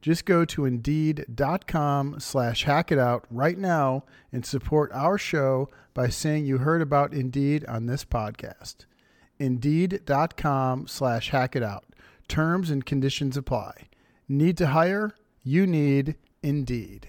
Just go to Indeed.com slash hack it out right now and support our show by saying you heard about Indeed on this podcast. Indeed.com slash hack it out. Terms and conditions apply. Need to hire? You need Indeed.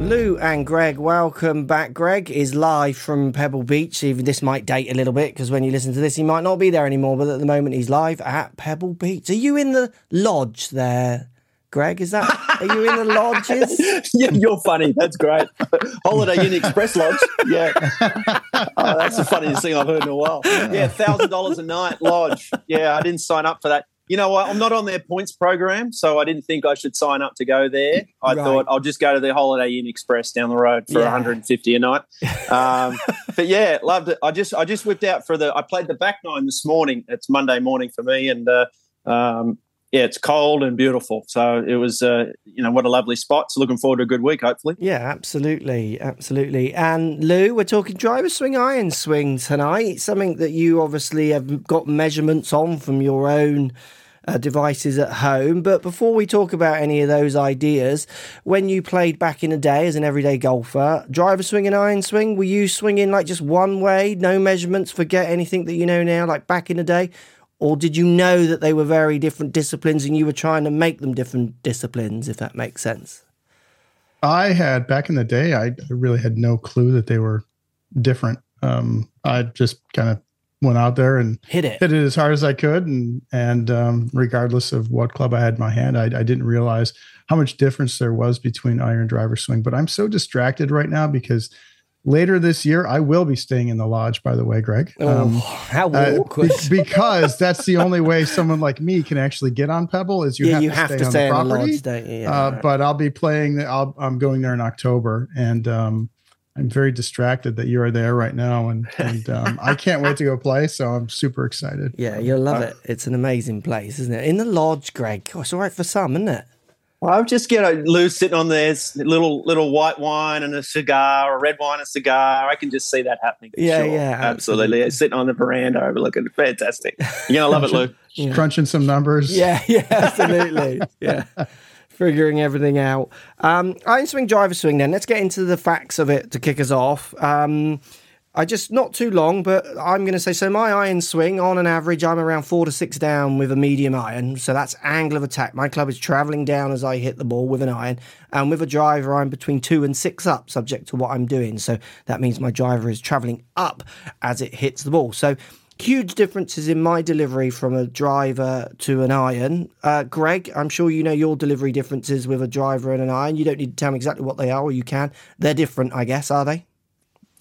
Lou and Greg, welcome back. Greg is live from Pebble Beach. Even this might date a little bit because when you listen to this, he might not be there anymore. But at the moment, he's live at Pebble Beach. Are you in the lodge there, Greg? Is that? Are you in the lodges? yeah, you're funny. That's great. Holiday Inn Express Lodge. Yeah. Oh, that's the funniest thing I've heard in a while. Yeah, thousand dollars a night lodge. Yeah, I didn't sign up for that you know what? I'm not on their points program, so I didn't think I should sign up to go there. I right. thought I'll just go to the Holiday Inn Express down the road for yeah. 150 a night. Um, but yeah, loved it. I just I just whipped out for the. I played the back nine this morning. It's Monday morning for me, and uh, um, yeah, it's cold and beautiful. So it was, uh, you know, what a lovely spot. So looking forward to a good week, hopefully. Yeah, absolutely, absolutely. And Lou, we're talking driver swing, iron swing tonight. Something that you obviously have got measurements on from your own uh, devices at home. But before we talk about any of those ideas, when you played back in the day as an everyday golfer, driver swing and iron swing, were you swinging like just one way, no measurements, forget anything that you know now, like back in the day? Or did you know that they were very different disciplines and you were trying to make them different disciplines, if that makes sense? I had back in the day, I really had no clue that they were different. Um, I just kind of went out there and hit it, hit it as hard as I could, and and um, regardless of what club I had in my hand, I, I, didn't realize how much difference there was between iron driver swing. But I'm so distracted right now because later this year I will be staying in the lodge. By the way, Greg, oh, um, how uh, awkward! Uh, because that's the only way someone like me can actually get on Pebble is you yeah, have you to have stay to on stay the property. The lodge, yeah, uh, right. But I'll be playing. i am going there in October, and um, I'm very distracted that you are there right now, and and um, I can't wait to go play. So I'm super excited. Yeah, you'll love uh, it. It's an amazing place, isn't it? In the lodge, Greg. Gosh, it's all right for some, isn't it? Well, I've just get a Lou sitting on this little little white wine and a cigar, or red wine and a cigar. I can just see that happening. Yeah, sure. yeah, absolutely. absolutely. Sitting on the veranda overlooking, fantastic. You're gonna love it, Lou. Yeah. Crunching some numbers. Yeah, yeah, absolutely. yeah figuring everything out. Um, iron swing, driver swing. Then let's get into the facts of it to kick us off. Um, I just not too long, but I'm going to say so. My iron swing, on an average, I'm around four to six down with a medium iron. So that's angle of attack. My club is traveling down as I hit the ball with an iron, and with a driver, I'm between two and six up, subject to what I'm doing. So that means my driver is traveling up as it hits the ball. So huge differences in my delivery from a driver to an iron. Uh, Greg, I'm sure you know your delivery differences with a driver and an iron. You don't need to tell me exactly what they are, or you can. They're different, I guess, are they?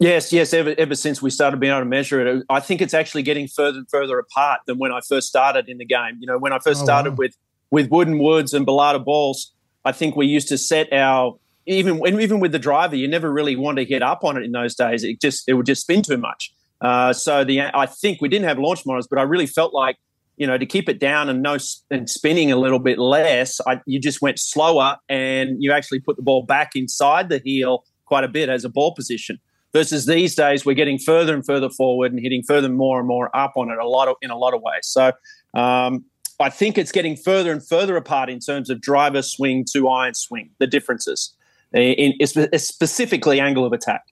Yes, yes. Ever, ever since we started being able to measure it, I think it's actually getting further and further apart than when I first started in the game. You know, when I first oh, started wow. with with wooden woods and Balata balls, I think we used to set our even even with the driver, you never really want to hit up on it in those days. It just it would just spin too much. Uh, so the I think we didn't have launch monitors, but I really felt like you know to keep it down and no and spinning a little bit less, I, you just went slower and you actually put the ball back inside the heel quite a bit as a ball position. Versus these days, we're getting further and further forward and hitting further and more and more up on it a lot of, in a lot of ways. So um, I think it's getting further and further apart in terms of driver swing to iron swing, the differences, in, in specifically angle of attack.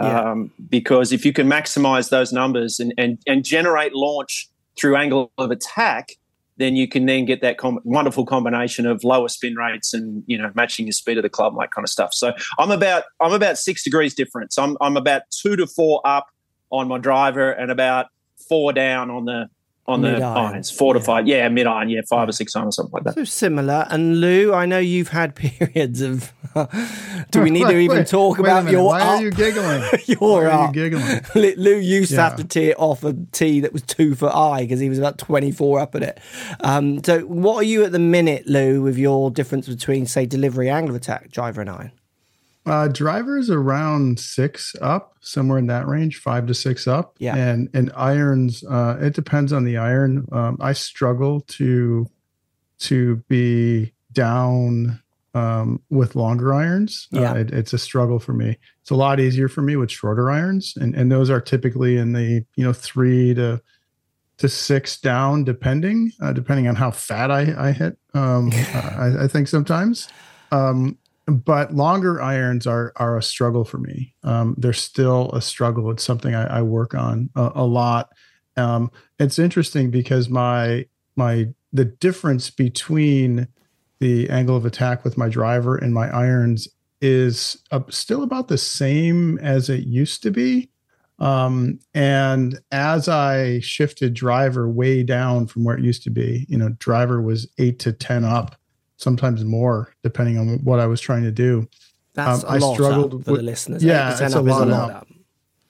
Yeah. Um, because if you can maximize those numbers and, and, and generate launch through angle of attack, then you can then get that com- wonderful combination of lower spin rates and you know matching your speed of the club, and that kind of stuff. So I'm about I'm about six degrees difference. I'm I'm about two to four up on my driver and about four down on the on the irons, four to five, yeah, mid iron, yeah, five or six iron or something like that. So similar. And Lou, I know you've had periods of. do we need to even wait, talk wait about your? Why up? are you giggling? your Why are up? you giggling? Lou used to have to tee it off a tee that was two for high because he was about 24 up at it. Um, so, what are you at the minute, Lou, with your difference between, say, delivery, angle of attack, driver, and iron? Uh, drivers around six up, somewhere in that range, five to six up. Yeah. And and irons, uh, it depends on the iron. Um, I struggle to to be down um, with longer irons. Yeah. Uh, it, it's a struggle for me. It's a lot easier for me with shorter irons, and and those are typically in the you know three to to six down, depending uh, depending on how fat I I hit. Um, I, I think sometimes. Um, but longer irons are are a struggle for me. Um, they're still a struggle. It's something I, I work on a, a lot. Um, it's interesting because my my the difference between the angle of attack with my driver and my irons is uh, still about the same as it used to be. Um, and as I shifted driver way down from where it used to be, you know, driver was eight to 10 up, sometimes more, depending on what I was trying to do. That's Um, a I lot struggled up for with- the listeners. yeah, 8% it's a lot lot up. up.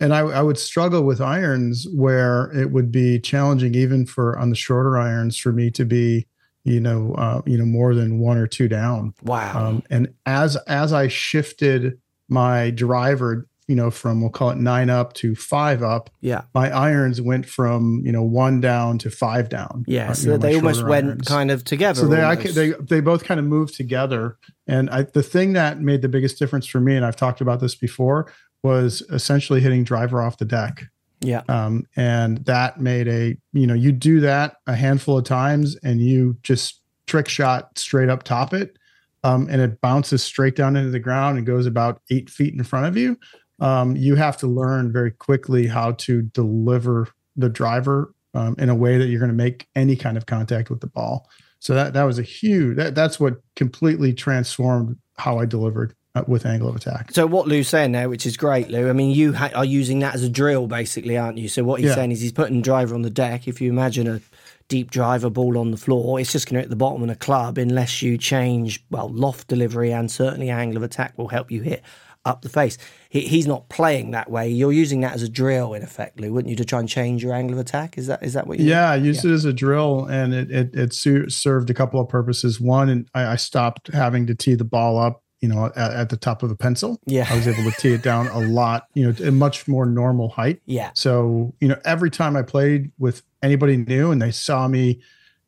And I, I would struggle with irons where it would be challenging even for on the shorter irons for me to be, you know, uh, you know, more than one or two down. Wow. Um, and as as I shifted my driver, you know, from we'll call it nine up to five up, yeah. my irons went from you know one down to five down. Yeah. uh, you so know, they almost went irons. kind of together. So they, I, they they both kind of moved together, and I, the thing that made the biggest difference for me, and I've talked about this before, was essentially hitting driver off the deck, yeah. um, and that made a you know you do that a handful of times, and you just trick shot straight up top it, um, and it bounces straight down into the ground and goes about eight feet in front of you. Um, you have to learn very quickly how to deliver the driver um, in a way that you're going to make any kind of contact with the ball. So that that was a huge that that's what completely transformed how I delivered uh, with angle of attack. So what Lou's saying there, which is great, Lou. I mean, you ha- are using that as a drill, basically, aren't you? So what he's Yeah. saying is he's putting driver on the deck. If you imagine a deep driver ball on the floor, it's just going to hit the bottom of a club unless you change. Well, loft delivery and certainly angle of attack will help you hit up the face. He, he's not playing that way. You're using that as a drill, in effect, Lou, wouldn't you, to try and change your angle of attack? Is that is that what you? Yeah, I used it as a drill, and it it, it served a couple of purposes. One, and I, I stopped having to tee the ball up, you know, at, at the top of a pencil. Yeah. I was able to tee it down a lot, you know, to a much more normal height. Yeah. So, you know, every time I played with anybody new and they saw me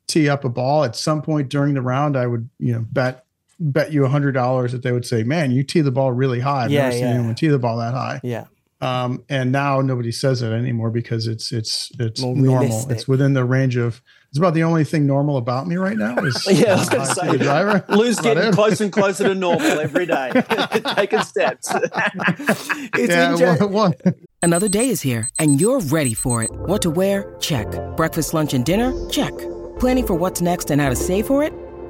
tee up a ball at some point during the round, I would, you know, bet bet you a hundred dollars that they would say, "Man, you tee the ball really high. I've Yeah, never seen yeah. anyone tee the ball that high." Yeah. Um, and now nobody says it anymore because it's it's it's More normal. realistic. It's within the range of. It's about the only thing normal about me right now is Yeah, I was going to say, driver. Lou's getting it. closer and closer to normal every day, taking steps. It's Yeah, inter- one, one, Another day is here, and you're ready for it. What to wear? Check. Breakfast, lunch, and dinner? Check. Planning for what's next and how to save for it?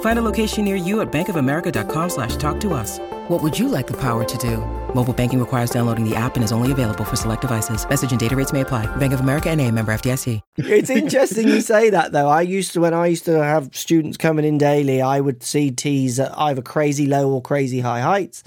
Find a location near you at bankofamerica.com slash talk to us. What would you like the power to do? Mobile banking requires downloading the app and is only available for select devices. Message and data rates may apply. Bank of America and a member FDIC. It's interesting you say that though. I used to when I used to have students coming in daily, I would see tees at either crazy low or crazy high heights.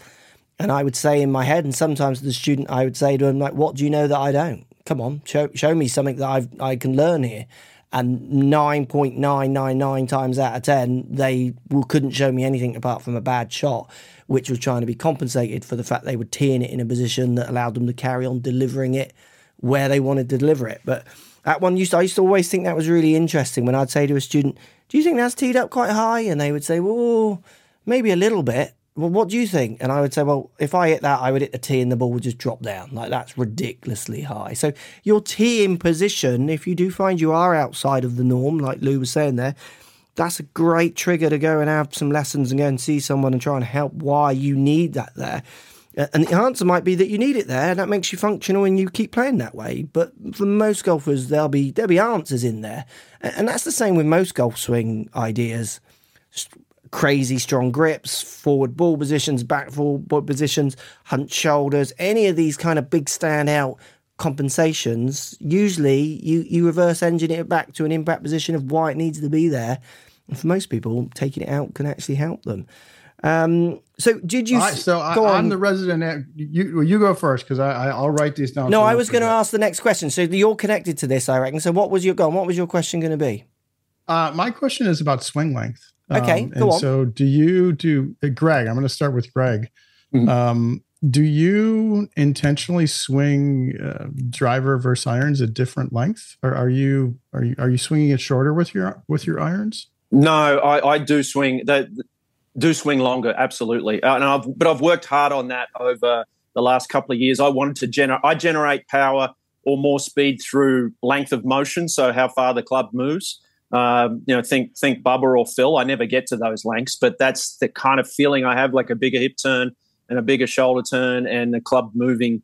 And I would say in my head, and sometimes to the student I would say to him, like, what do you know that I don't? Come on, show show me something that I've I can learn here. And nine point nine nine nine times out of ten, they w- couldn't show me anything apart from a bad shot, which was trying to be compensated for the fact they were teeing it in a position that allowed them to carry on delivering it where they wanted to deliver it. But that one used to, I used to always think that was really interesting when I'd say to a student, Do you think that's teed up quite high? And they would say, Well, maybe a little bit. Well, what do you think? And I would say, Well, if I hit that, I would hit the tee and the ball would just drop down. Like that's ridiculously high. So your teeing position, if you do find you are outside of the norm, like Lou was saying there, that's a great trigger to go and have some lessons and go and see someone and try and help why you need that there. And the answer might be that you need it there, and that makes you functional, and you keep playing that way. But for most golfers, there'll be there'll be answers in there, and that's the same with most golf swing ideas. Crazy strong grips, forward ball positions, back forward positions, hunched shoulders, any of these kind of big standout compensations. Usually, you you reverse engineer it back to an impact position of why it needs to be there. And for most people, taking it out can actually help them. Um, so did you? Right, so I, am the resident. You well, you go first because I, I will write these down. No, I was going to ask the next question. So you're connected to this, I reckon. So what was your goal? What was your question going to be? Uh, my question is about swing length. Okay, um, go on. So do you do uh, Greg? I'm going to start with Greg. Mm-hmm. Um, do you intentionally swing uh, driver versus irons at different length, or are you are you are you swinging it shorter with your with your irons? No, I, I do swing that do swing longer, absolutely. Uh, and I've, but I've worked hard on that over the last couple of years. I wanted to generate, I generate power or more speed through length of motion, so how far the club moves. Um, you know, think think Bubba or Phil. I never get to those lengths, but that's the kind of feeling I have, like a bigger hip turn and a bigger shoulder turn, and the club moving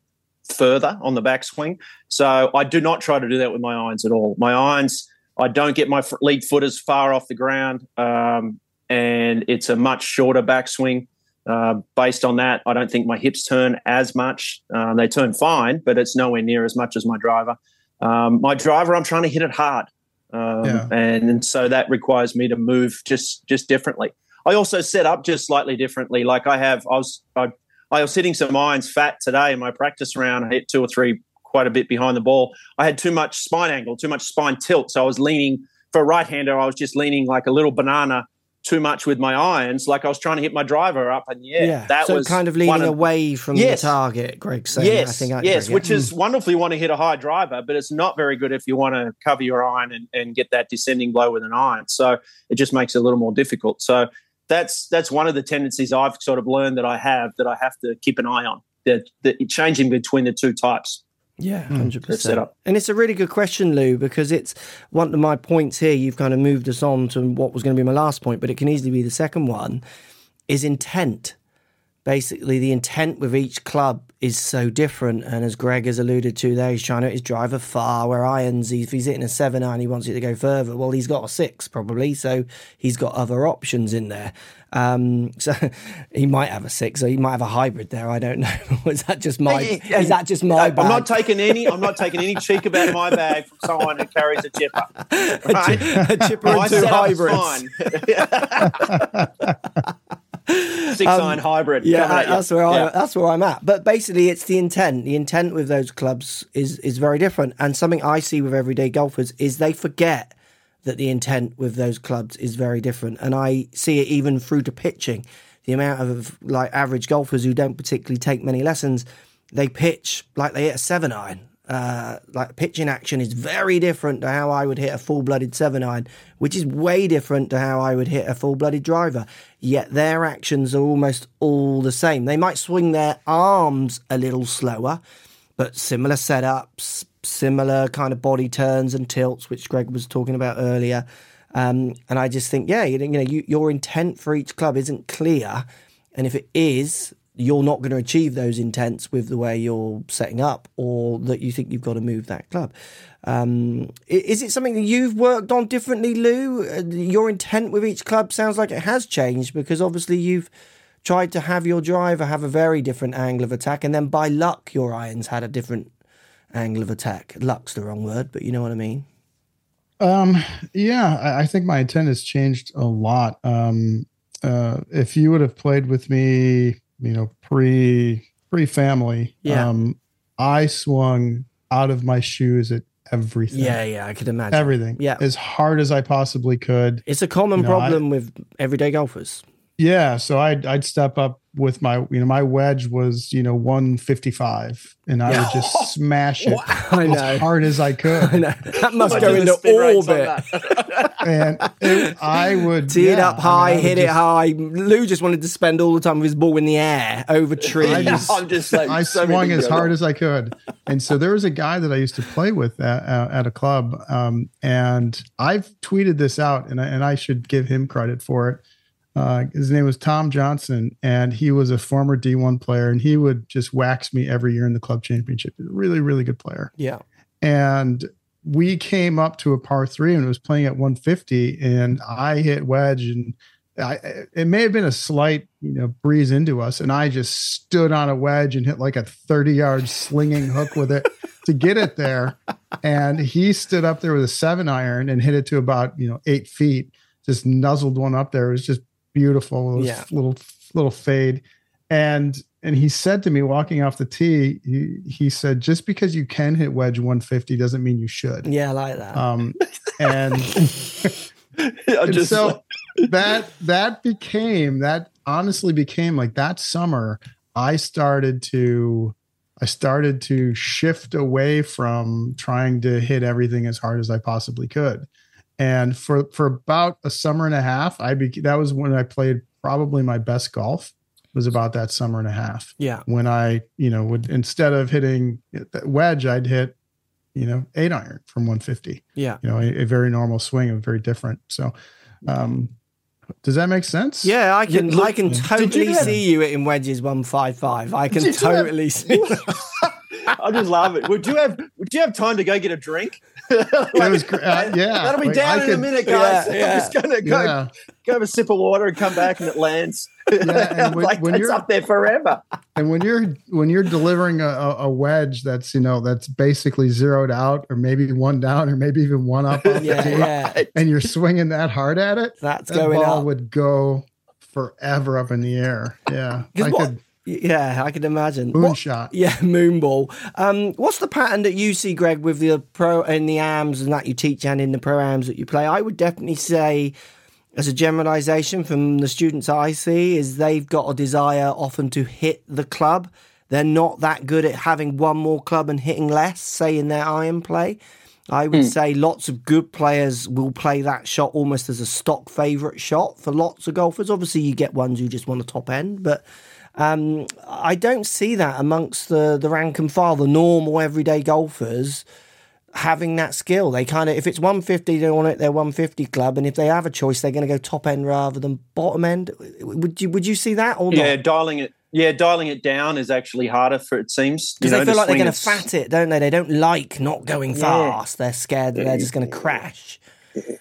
further on the backswing. So I do not try to do that with my irons at all. My irons, I don't get my lead foot as far off the ground. Um, and it's a much shorter backswing. Uh, based on that, I don't think my hips turn as much. Um, they turn fine, but it's nowhere near as much as my driver. Um, my driver, I'm trying to hit it hard, um, yeah. and, and so that requires me to move just just differently. I also set up just slightly differently. Like I have, I was I, I was hitting some irons fat today in my practice round. I hit two or three quite a bit behind the ball. I had too much spine angle, too much spine tilt, so I was leaning for a right hander. I was just leaning like a little banana too much with my irons, like I was trying to hit my driver up and air. Yeah, that so was kind of leaning of, away from yes, the target. Greg saying, yes, I think I yes, which is hmm. wonderful. You want to hit a high driver, but it's not very good if you want to cover your iron and, and get that descending blow with an iron. So it just makes it a little more difficult. So that's that's one of the tendencies I've sort of learned that I have that I have to keep an eye on. The, the changing between the two types. Yeah, hmm. hundred percent. And it's a really good question, Lou, because it's one of my points here. You've kind of moved us on to what was going to be my last point, but it can easily be the second one. Is intent. Basically, the intent with each club is so different. And as Greg has alluded to there, he's trying to hit his driver far, where irons, if he's hitting a seven iron, he wants it to go further. Well, he's got a six probably, so he's got other options in there. Um, so he might have a six, or he might have a hybrid there. I don't know. is that just my? Is that just my? Bag? I'm not taking any. I'm not taking any cheek about my bag from someone who carries a chipper. Right? a, a chipper and two hybrids. Six um, iron hybrid. Yeah, that's where I, that's where I'm at. But basically, it's the intent. The intent with those clubs is is very different. And something I see with everyday golfers is they forget that the intent with those clubs is very different. And I see it even through to pitching. The amount of like average golfers who don't particularly take many lessons, they pitch like they hit a seven iron. Uh, like pitching action is very different to how I would hit a full blooded seven iron, which is way different to how I would hit a full blooded driver. Yet their actions are almost all the same. They might swing their arms a little slower, but similar setups, similar kind of body turns and tilts, which Greg was talking about earlier. Um, and I just think, yeah, you, you know, you, your intent for each club isn't clear, and if it is, you're not going to achieve those intents with the way you're setting up, or that you think you've got to move that club. Um, is it something that you've worked on differently, Lou? Uh, your intent with each club sounds like it has changed because obviously you've tried to have your driver have a very different angle of attack, and then by luck, your irons had a different angle of attack. Luck's the wrong word, but you know what I mean. Um, yeah, I, think my intent has changed a lot. Um, uh, if you would have played with me, you know, pre pre family, yeah. um, I swung out of my shoes at everything. Yeah, yeah, I could imagine everything. Yeah, as hard as I possibly could. It's a common you know, problem I, with everyday golfers. Yeah, so I'd I'd step up with my you know my wedge was you know 155 and I would just smash it as hard as I could. I that must go into orbit. and it, I would tee it yeah, up high, I mean, I hit would it just- high. Lou just wanted to spend all the time with his ball in the air over trees. just- I'm just like I so swung as hard as I could. And so there was a guy that I used to play with at, at at a club. Um, and I've tweeted this out and I, and I should give him credit for it. Uh, his name was Tom Johnson and he was a former D1 player and he would just wax me every year in the club championship. He's a really, really good player. yeah, And we came up to a par three and it was playing at 150 and I hit wedge and I, it may have been a slight, you know, breeze into us, and I just stood on a wedge and hit like a 30 yard slinging hook with it to get it there. And he stood up there with a seven iron and hit it to about, you know, eight feet, just nuzzled one up there. It was just beautiful. Yeah. little, little fade. And, and he said to me walking off the tee, he, he said, just because you can hit wedge 150 doesn't mean you should. yeah, I like that. Um, and and just so that that became that honestly became like that summer i started to i started to shift away from trying to hit everything as hard as i possibly could and for for about a summer and a half i be that was when i played probably my best golf was about that summer and a half yeah, when i you know would instead of hitting that wedge i'd hit you know eight iron from 150 yeah. you know a, a very normal swing and very different so um does that make sense Yeah, I can. look- I can Did you totally see you hitting wedges one five five. I can Did you have- totally see. I just love it. Would you have Would you have time to go get a drink? it was uh, yeah That'll be like, down I in a minute, guys. Yeah, yeah. I'm just gonna go yeah go have a sip of water and come back and it lands. and when- like when that's you're- up there forever. and when you're when you're delivering a, a a wedge that's you know that's basically zeroed out or maybe one down or maybe even one up off the yeah, tee, yeah. and you're swinging that hard at it That's that going ball up. would go forever up in the air Yeah, i what- could Yeah, I can imagine. moonshot shot Yeah, moonball. Um, what's the pattern that you see, Greg, with the pro and the AMs and that you teach and in the pro AMs that you play? I would definitely say, as a generalization from the students I see, is they've got a desire often to hit the club. They're not that good at having one more club and hitting less, say in their iron play. I would say lots of good players will play that shot almost as a stock favourite shot for lots of golfers. Obviously, you get ones who just want the top end, but um, I don't see that amongst the the rank and file, the normal everyday golfers having that skill. They kind of, if it's 150, they want it their 150 club, and if they have a choice, they're going to go top end rather than bottom end. Would you would you see that or Yeah, not? dialing it. Yeah, dialing it down is actually harder for it seems Because they know, feel like they're going to fat it, don't they? They don't like not going fast. They're scared that they're just going to crash.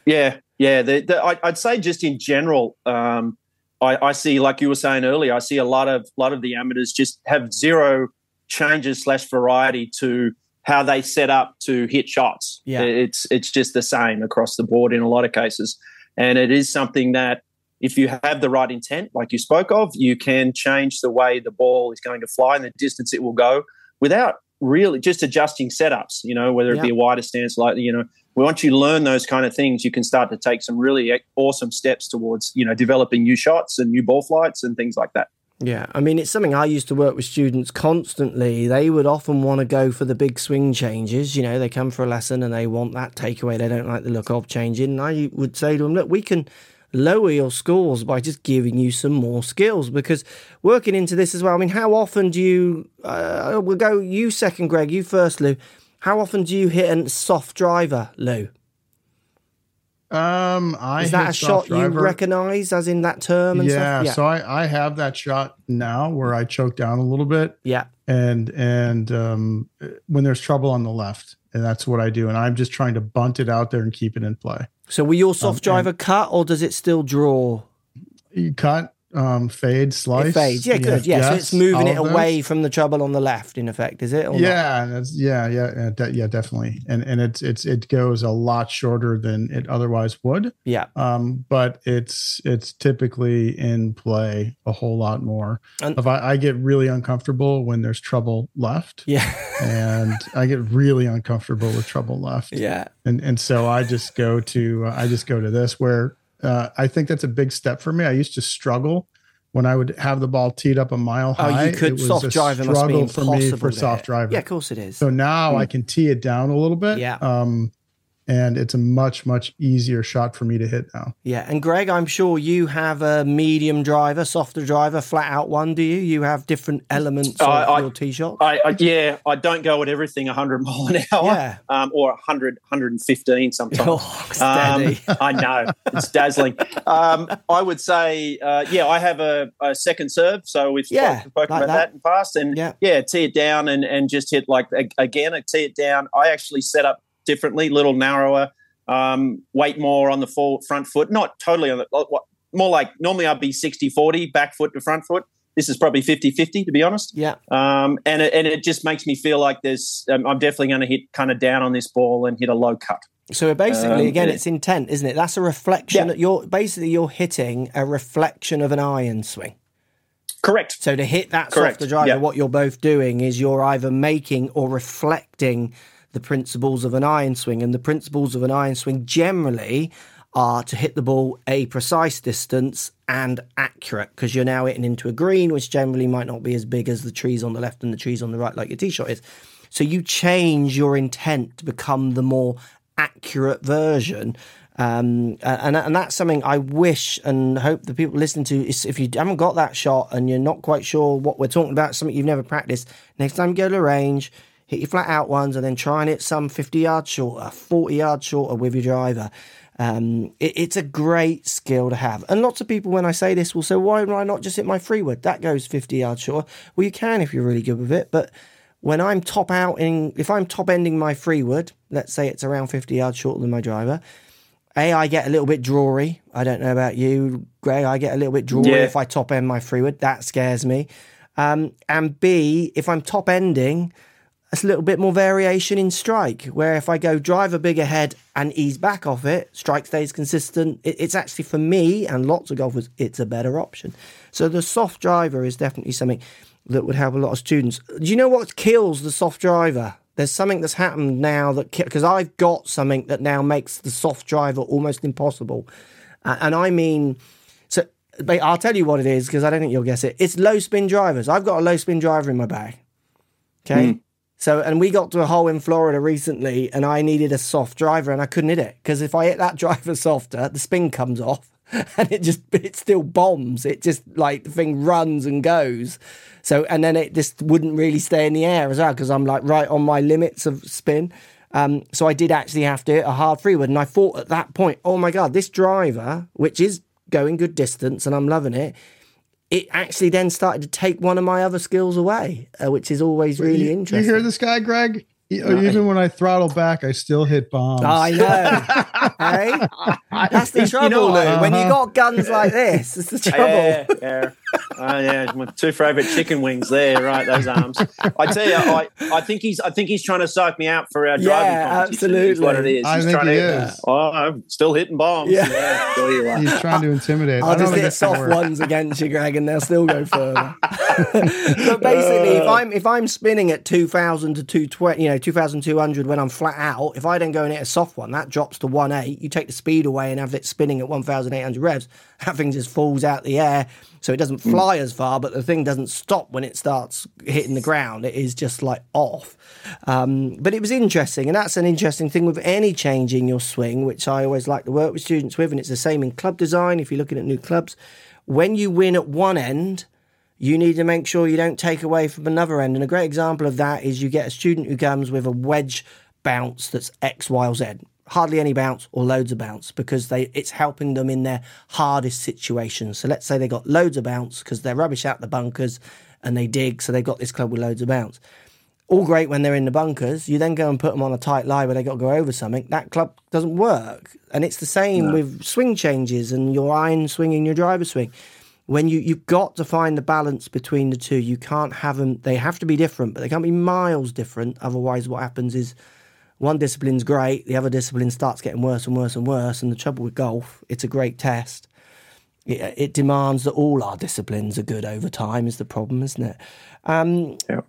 Yeah, yeah. The, the, I, I'd say just in general, um, I, I see, like you were saying earlier, I see a lot of lot of the amateurs just have zero changes slash variety to how they set up to hit shots. Yeah. it's it's just the same across the board in a lot of cases, and it is something that if you have the right intent, like you spoke of, you can change the way the ball is going to fly and the distance it will go without really just adjusting setups. You know, whether it be a wider stance, like you know, once you learn those kind of things, you can start to take some really awesome steps towards you know developing new shots and new ball flights and things like that. Yeah, I mean, it's something I used to work with students constantly. They would often want to go for the big swing changes. You know, they come for a lesson and they want that takeaway. They don't like the look of changing. And I would say to them, look, we can lower your scores by just giving you some more skills because working into this as well. I mean, how often do you, uh, we'll go you second, Greg, you first, Lou. How often do you hit a soft driver, Lou? um i Is that a shot you recognise as in that term and yeah, stuff? so I, I have that shot now where I choke down a little bit yeah. and and um, when there's trouble on the left, and that's what I do. And I'm just trying to bunt it out there and keep it in play. So will your soft Um, driver cut or does it still draw? You cut, um, fade, slice. It fades. Yeah, good. Yeah, so it's moving it away from the trouble on the left, in effect, is it? or? Yeah, that's yeah, yeah, yeah, de- yeah, definitely. And and it's it's it goes a lot shorter than it otherwise would. Yeah. Um, but it's it's typically in play a whole lot more. And- if I, I get really uncomfortable when there's trouble left, Yeah. and I get really uncomfortable with trouble left. yeah. and and so I just go to uh, I just go to this where uh, I think that's a big step for me. I used to struggle when I would have the ball teed up a mile high. Oh, you could it was soft a be struggle for me for soft driver. Yeah, of course it is. So now I can tee it down a little bit. Yeah. Um, and it's a much much easier shot for me to hit now. Yeah, and Greg, I'm sure you have a medium driver, softer driver, flat out one. Do you? You have different elements of I- your tee shot. I, I, yeah, I don't go at everything 100 mile an hour, Yeah. um, or 100, 115 sometimes. Oh. Um, I know it's dazzling. Um, I would say, uh, yeah, I have a, a second serve, so we've Yeah, spoken like about that. that in the past, and Yeah. yeah. tee it down and and just hit like again, I tee it down. I actually set up differently, little narrower, um, weight more on the full front foot, not totally on the uh, more like normally I'd be 60-40 back foot to front foot. This is probably 50-50 to be honest. yeah, Um, and it, and it just makes me feel like there's um, I'm definitely going to hit kind of down on this ball and hit a low cut. So basically, Um, again, yeah. it's intent, isn't it? That's a reflection. Yeah. You're basically you're hitting a reflection of an iron swing. Correct. So to hit that Correct, softer driver, yeah. what you're both doing is you're either making or reflecting the principles of an iron swing, and the principles of an iron swing generally are to hit the ball a precise distance and accurate because you're now hitting into a green, which generally might not be as big as the trees on the left and the trees on the right, like your tee shot is. So you change your intent to become the more accurate version. Um, and, and that's something I wish and hope the people listening to is if you haven't got that shot and you're not quite sure what we're talking about, something you've never practiced, next time go to the range, hit your flat out ones and then try and hit some 50 yards shorter, 40 yards shorter with your driver. Um, it, it's a great skill to have. And lots of people, when I say this, will say, why would I not just hit my free wood? That goes 50 yards shorter. Well, you can if you're really good with it, but when I'm top out in, if I'm top ending my free wood, let's say it's around 50 yards shorter than my driver, A, I get a little bit drawy. I don't know about you, Greg. I get a little bit drawy Yeah. if I top end my free wood. That scares me. Um, and B, if I'm top ending, a little bit more variation in strike, where if I go drive a bigger head and ease back off it, strike stays consistent. It, it's actually for me and lots of golfers, it's a better option. So the soft driver is definitely something that would help a lot of students. Do you know what kills the soft driver? There's something that's happened now that because I've got something that now makes the soft driver almost impossible, Uh, and I mean. So I'll tell you what it is because I don't think you'll guess it. It's low spin drivers. I've got a low spin driver in my bag. Okay. So, and we got to a hole in Florida recently and I needed a soft driver and I couldn't hit it because if I hit that driver softer, the spin comes off and it just, it still bombs. It just like the thing runs and goes. So, and then it just wouldn't really stay in the air as well because I'm like right on my limits of spin. Um, so I did actually have to hit a hard freewood. And I thought at that point, oh my God, this driver, which is going good distance and I'm loving it, it actually then started to take one of my other skills away, uh, which is always really you, interesting. You hear this guy, Greg? Even when I throttle back, I still hit bombs. I know. hey? That's the trouble, know, Lou. When you uh-huh. got guns like this, it's the trouble. Yeah, yeah, oh, yeah. My two favourite chicken wings there, right? Those arms. I tell you, I, I think he's, I think he's trying to psych me out for our driving Yeah, Absolutely. Is what it absolutely. is. I he's think trying he to. is. Oh, I'm still hitting bombs. Yeah. Yeah, you are. He's trying to intimidate. I I'll don't just think hit gonna soft work. ones against you, Greg, and they'll still go further. but basically, if I'm if I'm spinning at two thousand to two twenty, you know, two hundred when I'm flat out, if I then go and hit a soft one, that drops to one eight. You take the speed away and have it spinning at one thousand eight hundred revs. That thing just falls out the air, so it doesn't fly as far, but the thing doesn't stop when it starts hitting the ground. It is just like off. Um, but it was interesting, and that's an interesting thing with any change in your swing, which I always like to work with students with, and it's the same in club design. If you're looking at new clubs, when you win at one end, you need to make sure you don't take away from another end. And a great example of that is you get a student who comes with a wedge bounce that's X, Y, or Z. Hardly any bounce or loads of bounce because they it's helping them in their hardest situations. So let's say they got loads of bounce because they're rubbish out the bunkers and they dig, so they've got this club with loads of bounce. All great when they're in the bunkers. You then go and put them on a tight lie where they got to go over something. That club doesn't work. And it's the same with swing changes and your iron swing and your driver swing when you you've got to find the balance between the two you can't have them they have to be different but they can't be miles different otherwise what happens is one discipline's great the other discipline starts getting worse and worse and worse and the trouble with golf it's a great test it, it demands that all our disciplines are good over time is the problem isn't it um Yeah.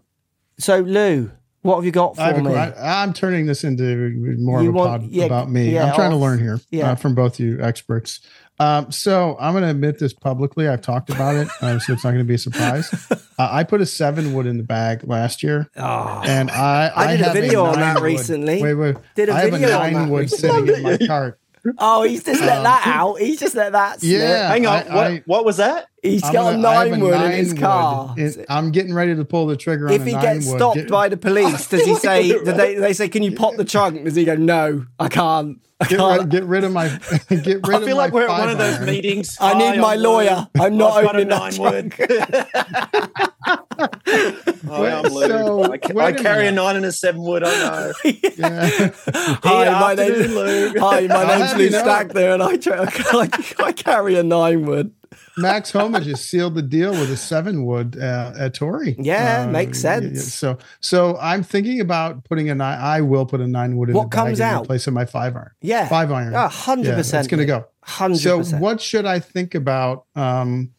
so lou What have you got for I have me? I, am turning this into more You of a want- pod yeah, about me. yeah, I'm trying to learn here yeah. uh, from both you experts. Um, so I'm going to admit this publicly. I've talked about it, uh, so it's not going to be a surprise. Uh, I put a seven wood in the bag last year, Oh, and I I did a have video on that wood- recently. Wait, wait. Did a I have video a on nine that wood recently. sitting in my cart. oh, he's just let Um, that out. He's just let that. slip. Yeah, Hang on. I- what, I- what was that? He's I'm got a gonna- I have nine wood in his nine car. wood. It- I'm getting ready to pull the trigger on if a he nine gets wood. stopped Get- by the police, does he say? Do they, they say, "Can you pop the trunk?" Does he go, "No, I can't. I Get can't. rid, get rid of my. Get rid I of feel my like we're at one of those meetings. I need my lawyer. Lou. I'm not I've got a opening that nine wood. Hi, I'm Lou. So, I, ca- wait I a carry a minute. nine and a seven wood. I know. Yeah. Hi, my afternoon, name, Lou. hi, my name's have Lou Stagner, and I, tra- I, I carry a nine wood. Max Homa just sealed the deal with a seven wood uh, at Torrey. Yeah, Uh, makes sense. yeah. So, so I'm thinking about putting a nine. I will put a nine wood in What comes in out? place of my five iron. Yeah, Five iron. Ah, 100%. It's going to go. Hundred So, what should I think about um,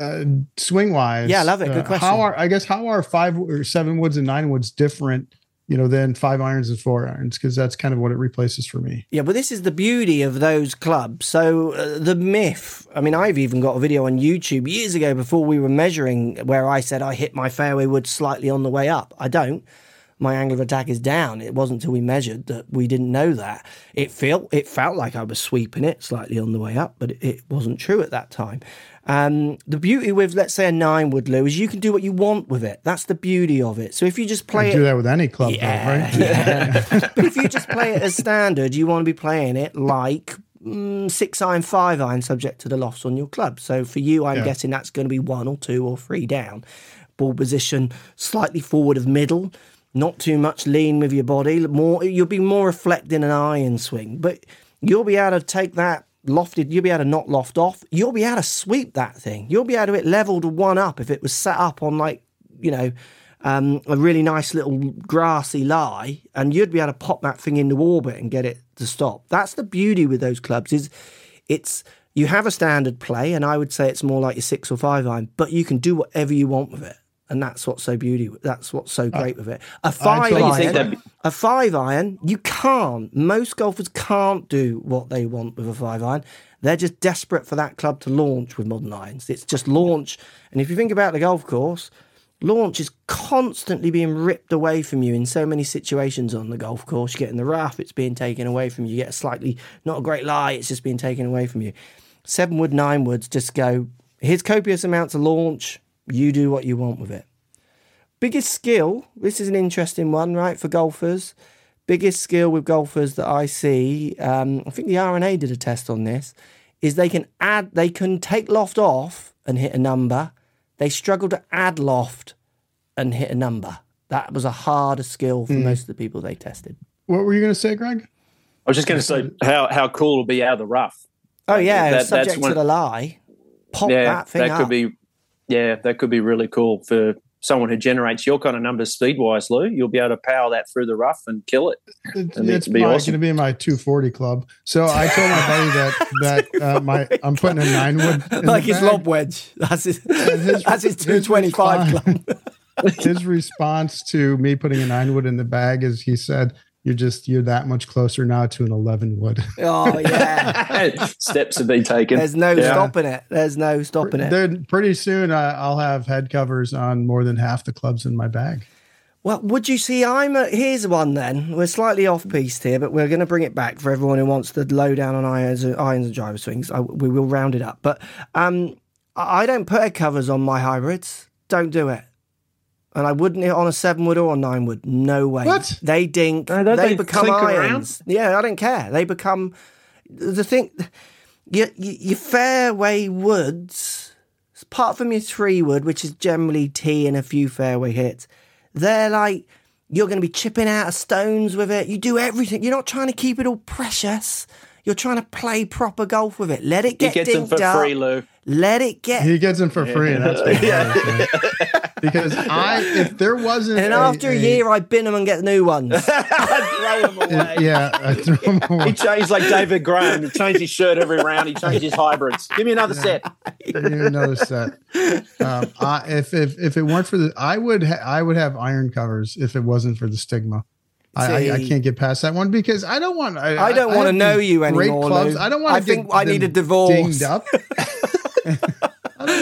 uh, swing wise? Yeah, I love it. Good Uh, question. How are I guess how are five or seven woods and nine woods different? You know, then five irons and four irons because that's kind of what it replaces for me. Yeah, but this is the beauty of those clubs. So uh, the myth. I mean, I've even got a video on YouTube years ago before we were measuring where I said I hit my fairway wood slightly on the way up. I don't. My angle of attack is down. It wasn't until we measured that we didn't know that. It felt it felt like I was sweeping it slightly on the way up, but it, it wasn't true at that time. Um, the beauty with let's say a nine wood Lou is you can do what you want with it. That's the beauty of it. So if you just play I it do that with any club, yeah, though, right? yeah. but if you just play it as standard, you want to be playing it like mm, six iron, five iron, subject to the lofts on your club. So for you, I'm Yeah. guessing that's going to be one or two or three down. Ball position slightly forward of middle, not too much lean with your body. More, you'll be more reflecting an iron swing, but you'll be able to take that lofted. You'll be able to not loft off. You'll be able to sweep that thing. You'll be able to hit level to one up if it was set up on like you know um, a really nice little grassy lie, and you'd be able to pop that thing into orbit and get it to stop. That's the beauty with those clubs is it's you have a standard play, and I would say it's more like your six or five iron, but you can do whatever you want with it, and that's what's so beauty. That's what's so great with it. A five iron, a five iron, you can't. Most golfers can't do what they want with a five iron. They're just desperate for that club to launch with modern irons. It's just launch, and if you think about the golf course launch is constantly being ripped away from you in so many situations on the golf course. You get in the rough, it's being taken away from you. You get a slightly not a great lie, it's just being taken away from you. Seven wood, nine woods, just go. Here's copious amounts of launch. You do what you want with it. Biggest skill. This is an interesting one, right, for golfers. Biggest skill with golfers that I see. Um, I think the R&A did a test on this. Is they can add, they can take loft off and hit a number. They struggle to add loft and hit a number. That was a harder skill for most of the people they tested. What were you going to say, Greg? I was just going to say how how cool it'll be out of the rough. Oh yeah, that- that's subject one- to the lie. Pop yeah, that thing that up. could be. Yeah, that could be really cool for someone who generates your kind of numbers speed wise, Lou. You'll be able to power that through the rough and kill it. It- it's be awesome. going to be in my 240 club. So I told my buddy that that uh, my I'm putting a nine wood in like the his bag. lob wedge. That's his. his- that's his his two twenty five response- club. His response to me putting a nine wood in the bag is he said, "You're just you're that much closer now to an 11 wood." Oh yeah. Steps have been taken. There's no Yeah. stopping it. There's no stopping it. Then pretty soon uh, I'll have head covers on more than half the clubs in my bag. Well, would you see? I'm a, here's one. Then we're slightly off piste here, but we're going to bring it back for everyone who wants the lowdown on irons, irons and driver swings. I, we will round it up, but um, I I don't put head covers on my hybrids. Don't do it. And I wouldn't hit on a seven wood or a nine wood. No way. What? They dink. No, they, they become clink around? irons. Yeah, I don't care. They become the thing. Your, your fairway woods, apart from your three wood, which is generally tee and a few fairway hits, they're like you're going to be chipping out of stones with it. You do everything. You're not trying to keep it all precious. You're trying to play proper golf with it. Let it he get gets them for up. free, Lou. Let it get. He gets them for free, and that's what matters, man. Because I if there wasn't and a- after a, year, I bin them and get new ones. I throw him away. yeah, I threw him He changed like David Graham. He changed his shirt every round. He changed his hybrids. Give me another set. Didn't even notice that. Um, I, if if if it weren't for the, I would ha- I would have iron covers if it wasn't for the stigma. I, I, I can't get past that one because I don't want. I, I don't want to know these you great anymore. clubs. Lou. I don't want. I think I need a divorce.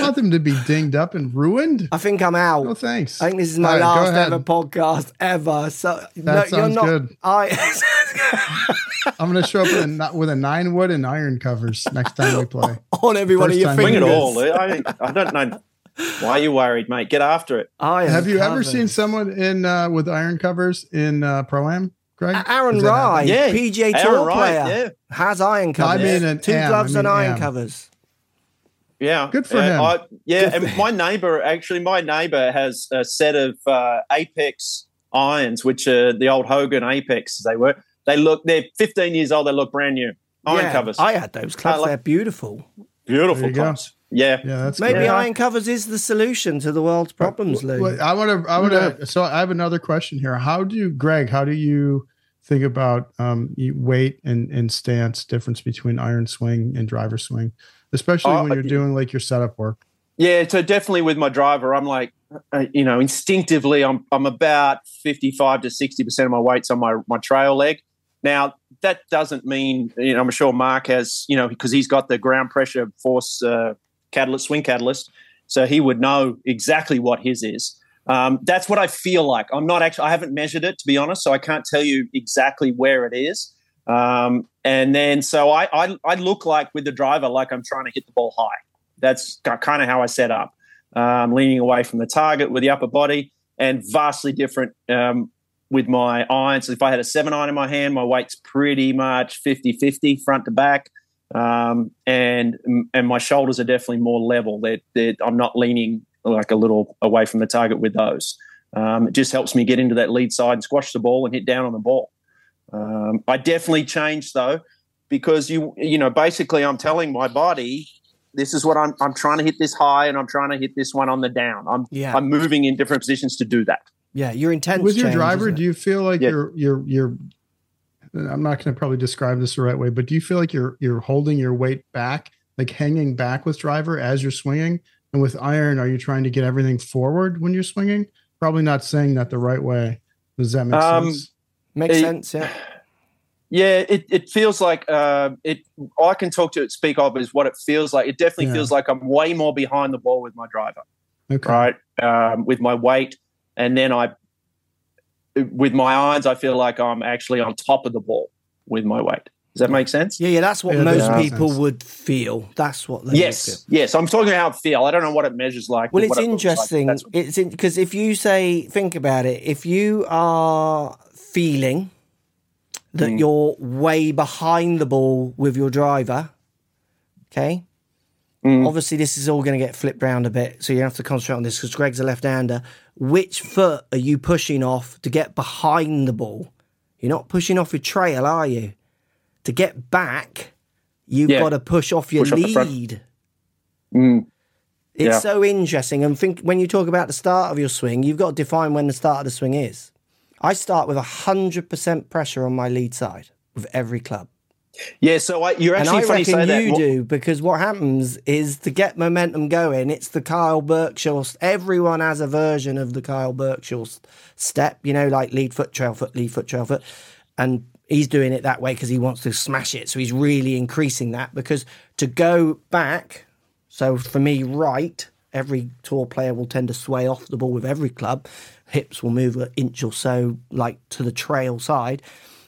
Want them to be dinged up and ruined. I think I'm out. No thanks. I think this is my All right, go last ever podcast ever. So no, That you're sounds not. good. I I'm going to show up with a, with a nine wood and iron covers next time we play. on every one of First your fingers. Bring it all. I, I don't know. Why are you worried, mate? Get after it. Iron Have you ever seen someone in uh, with iron covers in uh, pro am? Greg, Aaron Does? Rai, Yeah. PGA Aaron Tour Wright, player, yeah. has iron covers. I mean, an Two am, gloves I and iron am. covers. Yeah, Good for Uh, him. I, yeah, Good for and my neighbor actually, my neighbor has a set of uh, Apex irons, which are the old Hogan Apex. They were. They look. They're 15 years old. They look brand new. Iron Yeah, covers. I had those clubs. Like- They're beautiful. Beautiful There you go. clubs. Yeah. Yeah, that's Maybe great. iron covers is the solution to the world's problems, Lou. Well, I want to. I want to. So I have another question here. How do you, Greg? How do you think about um, weight and and stance difference between iron swing and driver swing, especially Oh, when you're doing like your setup work? Yeah, so definitely with my driver, I'm like, uh, you know, instinctively, I'm I'm about 55 to 60 percent of my weight's on my my trail leg. Now that doesn't mean, you know, I'm sure Mark has, you know, because he's got the ground pressure force uh, catalyst, swing catalyst, so he would know exactly what his is. Um, that's what I feel like. I'm not actually, I haven't measured it to be honest, so I can't tell you exactly where it is. Um, and then, so I, I I look like with the driver, like I'm trying to hit the ball high. That's kind of how I set up, um, leaning away from the target with the upper body, and vastly different um, with my irons. If I had a seven iron in my hand, my weight's pretty much 50 50 front to back. Um, and and my shoulders are definitely more level. They're, I'm not leaning like a little away from the target with those. Um, it just helps me get into that lead side and squash the ball and hit down on the ball. Um, I definitely changed though because you you know basically I'm telling my body this is what I'm I'm trying to hit this high and I'm trying to hit this one on the down. I'm Yeah. I'm moving in different positions to do that. yeah, your intent With your change, driver, do you feel like Yeah. you're you're you're? I'm not going to probably describe this the right way, but do you feel like you're you're holding your weight back, like hanging back with driver as you're swinging? And with iron, are you trying to get everything forward when you're swinging? Probably not saying that the right way. Does that make Um, sense? Makes Eh, sense, yeah. Yeah, it, it feels like uh, it. All I can talk to it, speak of is what it feels like. It definitely Yeah. feels like I'm way more behind the ball with my driver, Okay. right? Um, with my weight, and then I, with my irons, I feel like I'm actually on top of the ball with my weight. Does that make sense? Yeah, yeah, that's what Yeah, most that people sense. would feel. That's what they would feel. Yes, yes. I'm talking about how I feel. I don't know what it measures like. Well, it's what it looks like. interesting. It's because if you say, think about it, if you are feeling that Mm. you're way behind the ball with your driver, okay. Mm. Obviously, this is all going to get flipped round a bit, so you have to concentrate on this because Greg's a left-hander. Which foot are you pushing off to get behind the ball? You're not pushing off your trail, are you? To get back, you've Yeah. got to push off your Push off lead. Mm. It's Yeah. so interesting. And think when you talk about the start of your swing, you've got to define when the start of the swing is. I start with 100% pressure on my lead side with every club. Yeah, so I, you're And actually I funny you say reckon that. you do because what happens is to get momentum going, it's the Kyle Berkshire. Everyone has a version of the Kyle Berkshire step, you know, like lead foot, trail foot, lead foot, trail foot. And he's doing it that way because he wants to smash it. So he's really increasing that because to go back, so for me, right, every tour player will tend to sway off the ball with every club. Hips will move an inch or so, like to the trail side.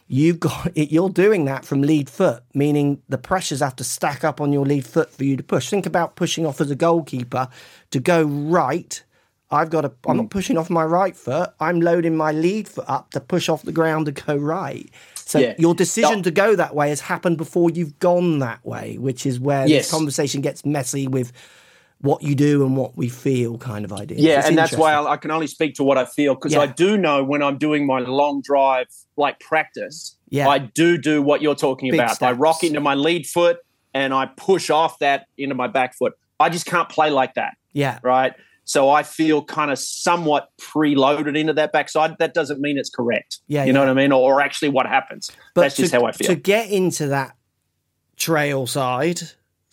You've got it, you're doing that from lead foot, meaning the pressures have to stack up on your lead foot for you to push. Think about pushing off as a goalkeeper to go right. I've got to. I'm not mm. pushing off my right foot. I'm loading my lead foot up to push off the ground to go right. So Yeah. your decision to go that way has happened before you've gone that way, which is where Yes. this conversation gets messy with what you do and what we feel, kind of idea. Yeah, It's and that's why. I, I can only speak to what I feel because I do know when I'm doing my long drive, like practice, Yeah. I do do what you're talking Big about. I rock into my lead foot and I push off that into my back foot. I just can't play like that, yeah, right? So I feel kind of somewhat preloaded into that backside. That doesn't mean it's correct. Yeah, you know yeah. what I mean, or, or actually what happens. But That's just how I feel. To get into that trail side,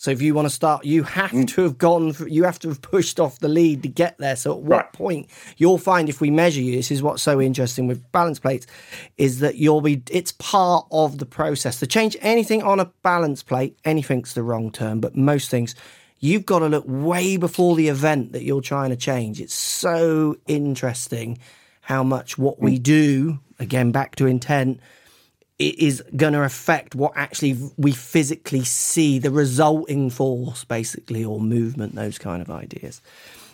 so if you want to start, you have Mm. to have gone. For, you have to have pushed off the lead to get there. So at what Right. point you'll find if we measure you, this is what's so interesting with balance plates, is that you'll be. It's part of the process to change anything on a balance plate. Anything's the wrong term, but most things. You've got to look way before the event that you're trying to change. It's so interesting how much what we do, again, back to intent, it is going to affect what actually we physically see, the resulting force, basically, or movement, those kind of ideas.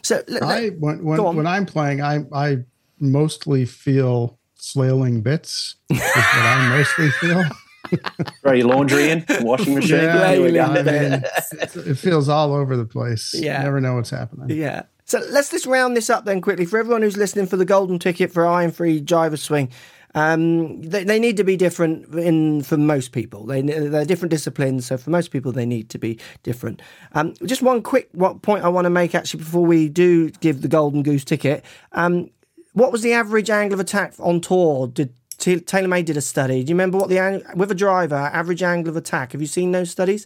So, let- I when when, when I'm playing, I I mostly feel flailing bits. is what I mostly feel. Throw your laundry in, washing machine. Yeah, Here we go. I mean, it feels all over the place. Yeah. You never know what's happening. Yeah. So let's just round this up then quickly for everyone who's listening for the golden ticket for Iron Free Driver Swing. Um, they, they need to be different in for most people. They they're different disciplines, so for most people they need to be different. Um, just one quick what point I want to make actually before we do give the golden goose ticket. Um, what was the average angle of attack on tour? Did T- TaylorMade did a study? Do you remember what the with a driver average angle of attack? Have you seen those studies?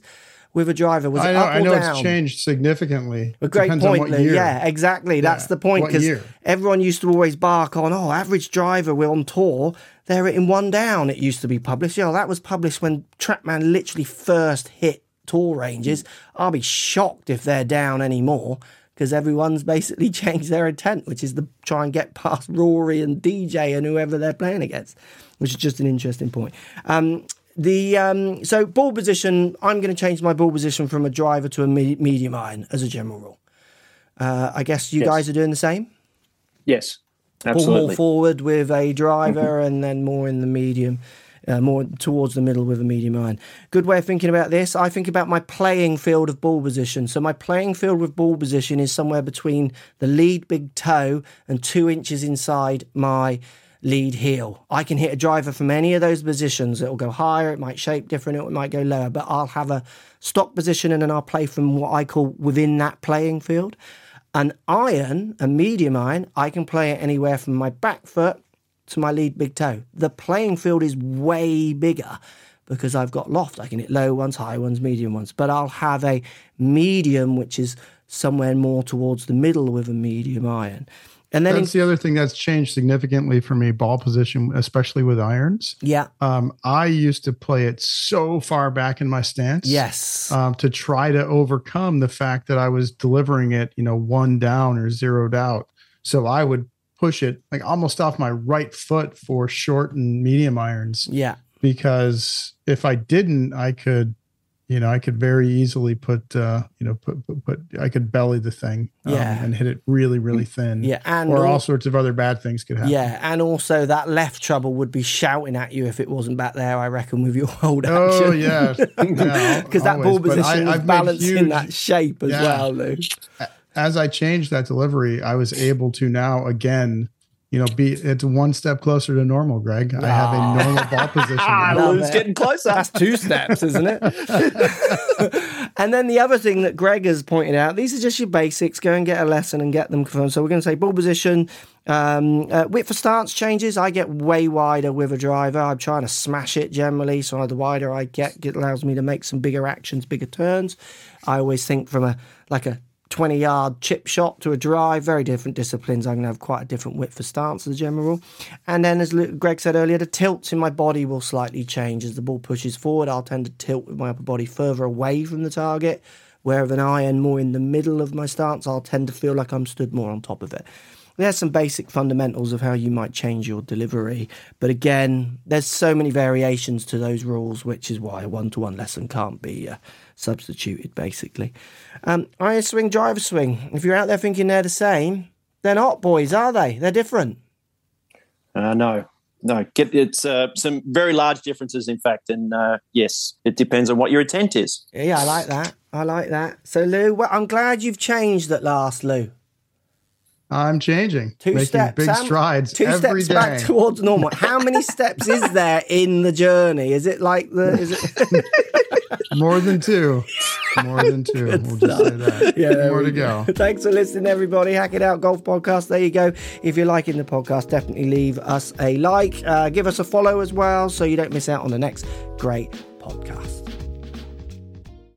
With a driver, was it I know, up or I know down? it's changed significantly. A great Depends point, on what Lou. year. Yeah, exactly. That's the point because everyone used to always bark on, oh, average driver, we're on tour. They're in one down. It used to be published. Yeah, that was published when Trackman literally first hit tour ranges. I'll be shocked if they're down anymore because everyone's basically changed their intent, which is to try and get past Rory and DJ and whoever they're playing against, which is just an interesting point. Um, the um, so ball position. I'm going to change my ball position from a driver to a me- medium iron as a general rule. Uh, I guess you Yes. guys are doing the same. Yes, absolutely. Pull more forward with a driver, and then more in the medium, uh, more towards the middle with a medium iron. Good way of thinking about this. I think about my playing field of ball position. So my playing field with ball position is somewhere between the lead big toe and two inches inside my lead heel. I can hit a driver from any of those positions. It'll go higher, it might shape different, it might go lower, but I'll have a stock position and then I'll play from what I call within that playing field. An iron, a medium iron, I can play it anywhere from my back foot to my lead big toe. The playing field is way bigger because I've got loft. I can hit low ones, high ones, medium ones, but I'll have a medium which is somewhere more towards the middle with a medium iron. And then, in, That's the other thing that's changed significantly for me, ball position, especially with irons. yeah, Um, I used to play it so far back in my stance. yes, Um, to try to overcome the fact that I was delivering it, you know, one down or zeroed out. So I would push it like almost off my right foot for short and medium irons yeah, because if I didn't, I could, you know, I could very easily put, uh, you know, put, put, put I could belly the thing um, Yeah. and hit it really, really thin. yeah, and Or al- all sorts of other bad things could happen. Yeah, and also that left trouble would be shouting at you if it wasn't back there. I reckon with your hold action. Oh yeah, yeah because that ball position I- balanced in huge- that shape as Yeah. well, Lou. as I changed that delivery, I was able to now again, you know, be it's one step closer to normal, Greg. I have Ah. a normal ball position. now. love Lou's getting closer. That's two steps, isn't it? and then the other thing that Greg has pointed out, these are just your basics. Go and get a lesson and get them confirmed. So we're going to say ball position, um, uh, width for stance changes. I get way wider with a driver. I'm trying to smash it generally. So the wider I get, it allows me to make some bigger actions, bigger turns. I always think from a like a 20 yard chip shot to a drive, very different disciplines. I'm going to have quite a different width for stance as a general rule. And then, as Greg said earlier, the tilts in my body will slightly change. As the ball pushes forward, I'll tend to tilt with my upper body further away from the target. Where with an iron more in the middle of my stance, I'll tend to feel like I'm stood more on top of it. There's some basic fundamentals of how you might change your delivery. But again, there's so many variations to those rules, which is why a one to one lesson can't be uh, substituted, basically. Um, iron swing, driver swing. If you're out there thinking they're the same, they're not, boys, are they? They're different. Uh, no, no. Get, it's uh, some very large differences, in fact. And uh, yes, it depends on what your intent is. Yeah, I like that. I like that. So, Lou, well, I'm glad you've changed at last, Lou. I'm changing, Two making steps. big How- strides Two every steps day. back towards normal. How many steps is there in the journey? Is it like the? Is it? More than two. More than two. we'll just say that. Yeah, More to go. Thanks for listening, everybody. Hack It Out Golf Podcast. There you go. If you're liking the podcast, definitely leave us a like. Uh, give us a follow as well so you don't miss out on the next great podcast.